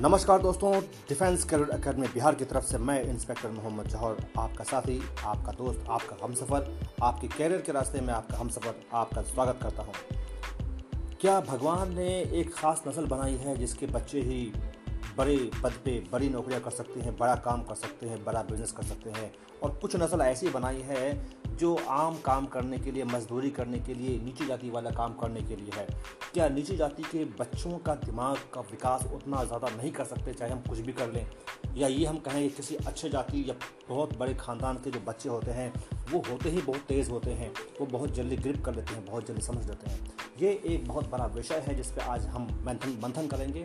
नमस्कार दोस्तों defence career academy Bihar की तरफ़ से मैं इंस्पेक्टर मोहम्मद जौहर, आपका साथी, आपका दोस्त, आपका हम सफ़र आपके कैरियर के रास्ते में आपका हम सफ़र आपका स्वागत करता हूँ। क्या भगवान ने एक ख़ास नस्ल बनाई है जिसके बच्चे ही बड़े पद पे बड़ी नौकरियाँ कर सकते हैं, बड़ा काम कर सकते हैं, बड़ा बिज़नेस कर सकते हैं? और कुछ नस्ल ऐसी बनाई है जो आम काम करने के लिए, मजदूरी करने के लिए, नीची जाति वाला काम करने के लिए है, क्या नीची जाति के बच्चों का दिमाग का विकास उतना ज़्यादा नहीं कर सकते चाहे हम कुछ भी कर लें? या ये हम कहें किसी अच्छे जाति या बहुत बड़े ख़ानदान के जो बच्चे होते हैं, वो होते ही बहुत तेज़ होते हैं, वो बहुत जल्दी ग्रिप कर लेते हैं, बहुत जल्दी समझ लेते हैं। ये एक बहुत बड़ा विषय है जिस पर आज हम मंथन मंथन करेंगे।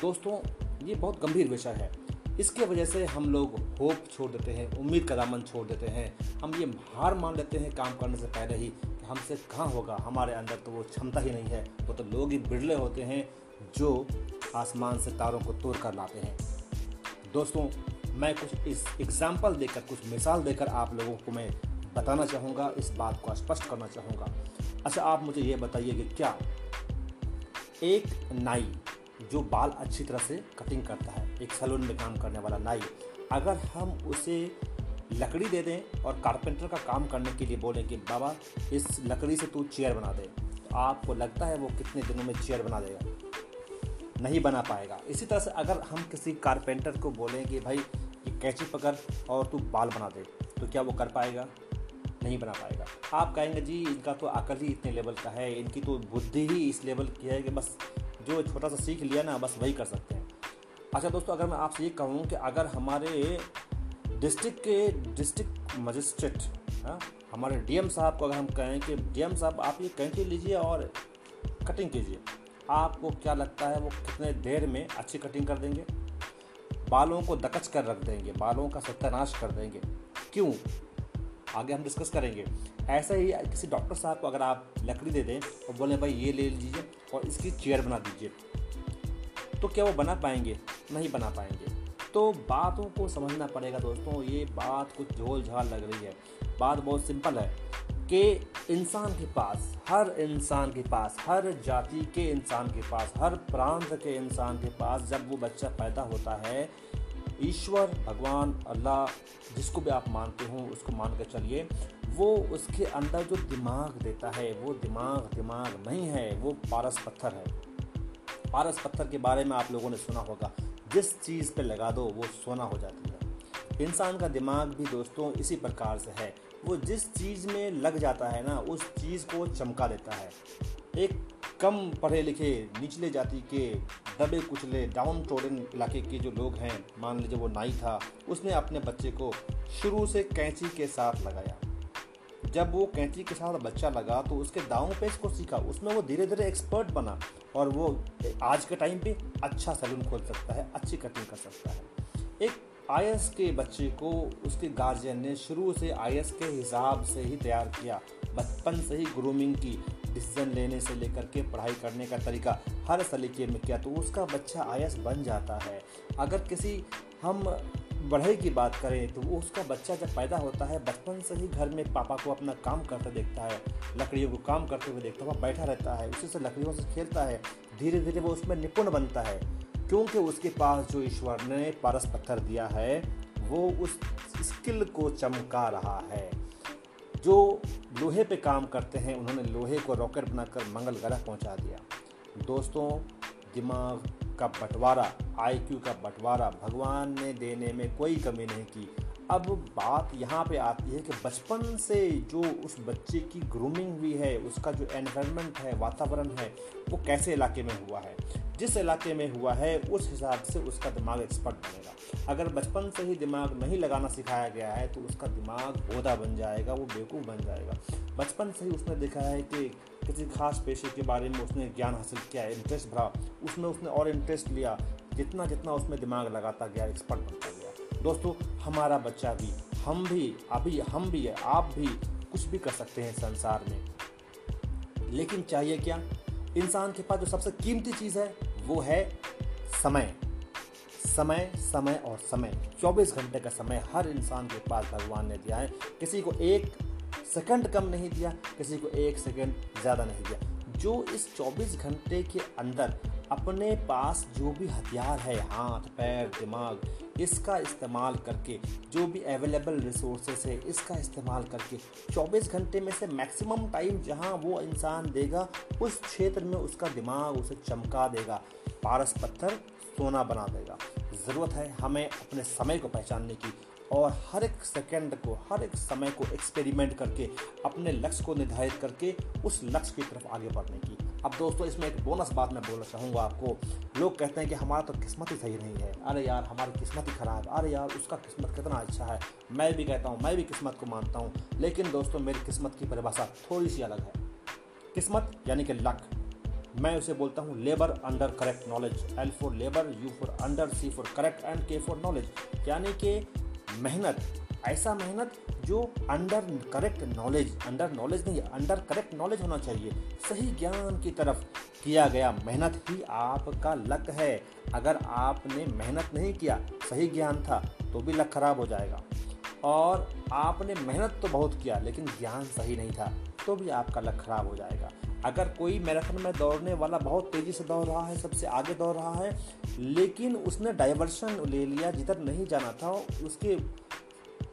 दोस्तों, ये बहुत गंभीर विषय है। इसके वजह से हम लोग होप छोड़ देते हैं, उम्मीद का दामन छोड़ देते हैं। हम ये हार मान लेते हैं काम करने से पहले ही कि हमसे कहाँ होगा, हमारे अंदर तो वो क्षमता ही नहीं है। वो तो लोग ही बिरले होते हैं जो आसमान से तारों को तोड़ कर लाते हैं। दोस्तों, मैं कुछ इस एग्ज़ाम्पल देकर, कुछ मिसाल देकर आप लोगों को मैं बताना चाहूँगा, इस बात को स्पष्ट करना चाहूँगा। अच्छा आप मुझे ये बताइए कि क्या एक नाई जो बाल अच्छी तरह से कटिंग करता है, एक सैलून में काम करने वाला नाई, अगर हम उसे लकड़ी दे दें और कारपेंटर का काम करने के लिए बोलें कि बाबा, इस लकड़ी से तू चेयर बना दे। तो आपको लगता है वो कितने दिनों में चेयर बना देगा? नहीं बना पाएगा। इसी तरह से अगर हम किसी कारपेंटर को बोलें कि भाई, ये कैची पकड़ और तू बाल बना दे। तो क्या वो कर पाएगा? नहीं बना पाएगा। आप कहेंगे, जी, इनका तो अकल ही इतने लेवल का है, इनकी तो बुद्धि ही इस लेवल की है कि बस जो छोटा सा सीख लिया ना, बस वही कर सकते हैं। अच्छा दोस्तों, अगर मैं आपसे ये कहूँ कि अगर हमारे डिस्ट्रिक्ट के डिस्ट्रिक्ट मजिस्ट्रेट हाँ हमारे डीएम साहब को अगर हम कहें कि डीएम साहब, आप ये कैंची लीजिए और कटिंग कीजिए। आपको क्या लगता है वो कितने देर में अच्छी कटिंग कर देंगे? बालों को दकच कर रख देंगे, बालों का सत्यानाश कर देंगे। क्यों? आगे हम डिस्कस करेंगे। ऐसा ही किसी डॉक्टर साहब को अगर आप लकड़ी दे दें और बोले, भाई, ये ले लीजिए और इसकी चेयर बना दीजिए। तो क्या वो बना पाएँगे? नहीं बना पाएँगे। तो बातों को समझना पड़ेगा दोस्तों। ये बात कुछ झोल झाल लग रही है। बात बहुत सिंपल है कि इंसान के पास, हर इंसान के पास, हर जाति के इंसान के पास, हर प्रांत के इंसान के पास जब वो बच्चा पैदा होता है, ईश्वर, भगवान, अल्लाह, जिसको भी आप मानते हो, उसको मान कर चलिए। वो उसके अंदर जो दिमाग देता है, वो दिमाग दिमाग नहीं है, वो पारस पत्थर है। पारस पत्थर के बारे में आप लोगों ने सुना होगा। जिस चीज़ पे लगा दो, वो सोना हो जाती है। इंसान का दिमाग भी दोस्तों इसी प्रकार से है। वो जिस चीज़ में लग जाता है ना, उस चीज़ को चमका देता है। एक कम पढ़े लिखे निचले जाति के दबे कुचले डाउन टोडन इलाके के जो लोग हैं, मान लीजिए वो नाई था, उसने अपने बच्चे को शुरू से कैंची के साथ लगाया। जब वो कैंची के साथ बच्चा लगा तो उसके दाव पेच इसको सीखा। उसमें वो धीरे धीरे एक्सपर्ट बना और वो, आज के टाइम पे अच्छा सैलून खोल सकता है, अच्छी कटिंग कर सकता है। एक आईएस के बच्चे को उसके गार्जियन ने शुरू से आईएस के हिसाब से ही तैयार किया। बचपन से ही ग्रूमिंग की डिसीज़न लेने से लेकर के पढ़ाई करने का तरीका हर सलीके में किया तो उसका बच्चा आईएस बन जाता है। अगर किसी, हम बढ़ई की बात करें तो वो उसका बच्चा जब पैदा होता है, बचपन से ही घर में पापा को अपना काम करते देखता है, लकड़ियों को काम करते हुए देखता है, वह बैठा रहता है, उसी से लकड़ियों से खेलता है धीरे धीरे वो उसमें निपुण बनता है, क्योंकि उसके पास जो ईश्वर ने पारस पत्थर दिया है, वो उस स्किल को चमका रहा है। जो लोहे पे काम करते हैं, उन्होंने लोहे को रॉकेट बनाकर मंगल ग्रह पहुँचा दिया। दोस्तों, दिमाग का बंटवारा आईक्यू का बंटवारा भगवान ने देने में कोई कमी नहीं की। अब बात यहाँ पे आती है कि बचपन से जो उस बच्चे की ग्रूमिंग हुई है, उसका जो एनवायरनमेंट है, वातावरण है, वो कैसे इलाके में हुआ है? जिस इलाके में हुआ है, उस हिसाब से उसका दिमाग एक्सपर्ट बनेगा। अगर बचपन से ही दिमाग नहीं लगाना सिखाया गया है तो उसका दिमाग बोधा बन जाएगा, वो बेवकूफ़ बन जाएगा। बचपन से ही उसने देखा है कि किसी खास पेशे के बारे में उसने ज्ञान हासिल किया इंटरेस्ट भरा उसमें उसने और इंटरेस्ट लिया, जितना जितना उसमें दिमाग लगाता गया एक्सपर्ट बनता गया। दोस्तों, हमारा बच्चा भी, हम भी, अभी हम भी, आप भी कुछ भी कर सकते हैं संसार में। लेकिन चाहिए क्या? इंसान के पास जो सबसे कीमती चीज़ है वो है समय। समय समय और समय। 24 घंटे का समय हर इंसान के पास भगवान ने दिया है। किसी को एक सेकंड कम नहीं दिया, किसी को एक सेकंड ज़्यादा नहीं दिया। जो इस 24 घंटे के अंदर अपने पास जो भी हथियार है, हाथ, पैर, दिमाग, इसका इस्तेमाल करके, जो भी अवेलेबल रिसोर्सेस है, इसका इस्तेमाल करके 24 घंटे में से मैक्सिमम टाइम जहाँ वो इंसान देगा, उस क्षेत्र में उसका दिमाग उसे चमका देगा, पारस पत्थर सोना बना देगा। ज़रूरत है हमें अपने समय को पहचानने की और हर एक सेकंड को, हर एक समय को एक्सपेरिमेंट करके, अपने लक्ष्य को निर्धारित करके, उस लक्ष्य की तरफ़ आगे बढ़ने की। अब दोस्तों, इसमें एक बोनस बात मैं बोलना चाहूँगा आपको। लोग कहते हैं कि हमारा तो किस्मत ही सही नहीं है। अरे यार, हमारी किस्मत ही खराब। अरे यार, उसका किस्मत कितना अच्छा है। मैं भी कहता हूँ, मैं भी किस्मत को मानता हूँ। लेकिन दोस्तों, मेरी किस्मत की परिभाषा थोड़ी सी अलग है। किस्मत, यानी कि लक। मैं उसे बोलता हूँ labour under correct knowledge L for labour U for under C for correct and K for knowledge यानी कि मेहनत। ऐसा मेहनत जो under correct knowledge under knowledge नहीं अंडर करेक्ट नॉलेज होना चाहिए। सही ज्ञान की तरफ़ किया गया मेहनत ही आपका लक है। अगर आपने मेहनत नहीं किया, सही ज्ञान था तो भी लक खराब हो जाएगा। और आपने मेहनत तो बहुत किया, लेकिन ज्ञान सही नहीं था तो भी आपका लक खराब हो जाएगा। अगर कोई मैराथन में दौड़ने वाला बहुत तेज़ी से दौड़ रहा है, सबसे आगे दौड़ रहा है, लेकिन उसने डाइवर्शन ले लिया, जिधर नहीं जाना था, उसके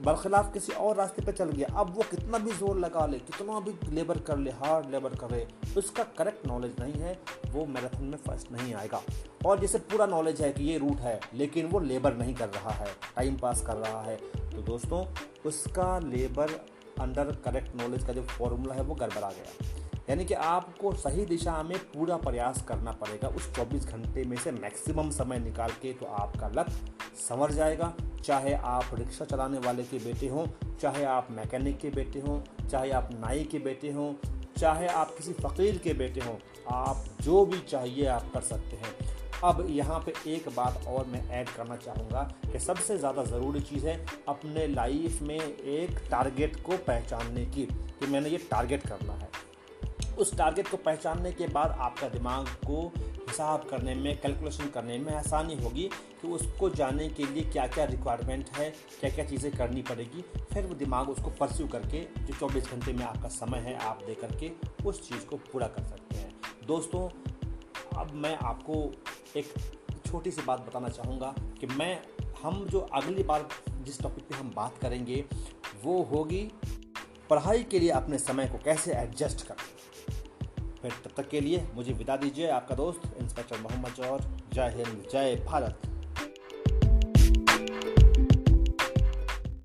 बरखिलाफ किसी और रास्ते पर चल गया। अब वो कितना भी ज़ोर लगा ले, कितना भी लेबर कर ले हार्ड लेबर करे, उसका करेक्ट नॉलेज नहीं है, वो मैराथन में फ़र्स्ट नहीं आएगा। और जैसे पूरा नॉलेज है कि ये रूट है, लेकिन वो लेबर नहीं कर रहा है टाइम पास कर रहा है। तो दोस्तों, उसका लेबर अंडर करेक्ट नॉलेज का जो फॉर्मूला है, वो गड़बड़ा गया। यानी कि आपको सही दिशा में पूरा प्रयास करना पड़ेगा। उस 24 घंटे में से मैक्सिमम समय निकाल के तो आपका लक्ष्य संवर जाएगा। चाहे आप रिक्शा चलाने वाले के बेटे हों, चाहे आप मैकेनिक के बेटे हों, चाहे आप नाई के बेटे हों, चाहे आप किसी फ़कीर के बेटे हों, आप जो भी चाहिए आप कर सकते हैं। अब यहाँ पे एक बात और मैं ऐड करना चाहूँगा कि सबसे ज़्यादा ज़रूरी चीज़ है अपने लाइफ में एक टारगेट को पहचानने की, कि मैंने ये टारगेट करना है। उस टारगेट को पहचानने के बाद आपका दिमाग को हिसाब करने में कैलकुलेशन करने में आसानी होगी कि उसको जाने के लिए क्या क्या रिक्वायरमेंट है क्या क्या चीज़ें करनी पड़ेगी। फिर वो दिमाग उसको परस्यू करके, जो 24 घंटे में आपका समय है, आप दे करके उस चीज़ को पूरा कर सकते हैं। दोस्तों, अब मैं आपको एक छोटी सी बात बताना चाहूँगा कि मैं, हम जो अगली बार जिस टॉपिक पे हम बात करेंगे, वो होगी पढ़ाई के लिए अपने समय को कैसे एडजस्ट करें फिर तब तक के लिए मुझे विदा दीजिए आपका दोस्त, इंस्पेक्टर मोहम्मद जौहर जय हिंद, जय भारत।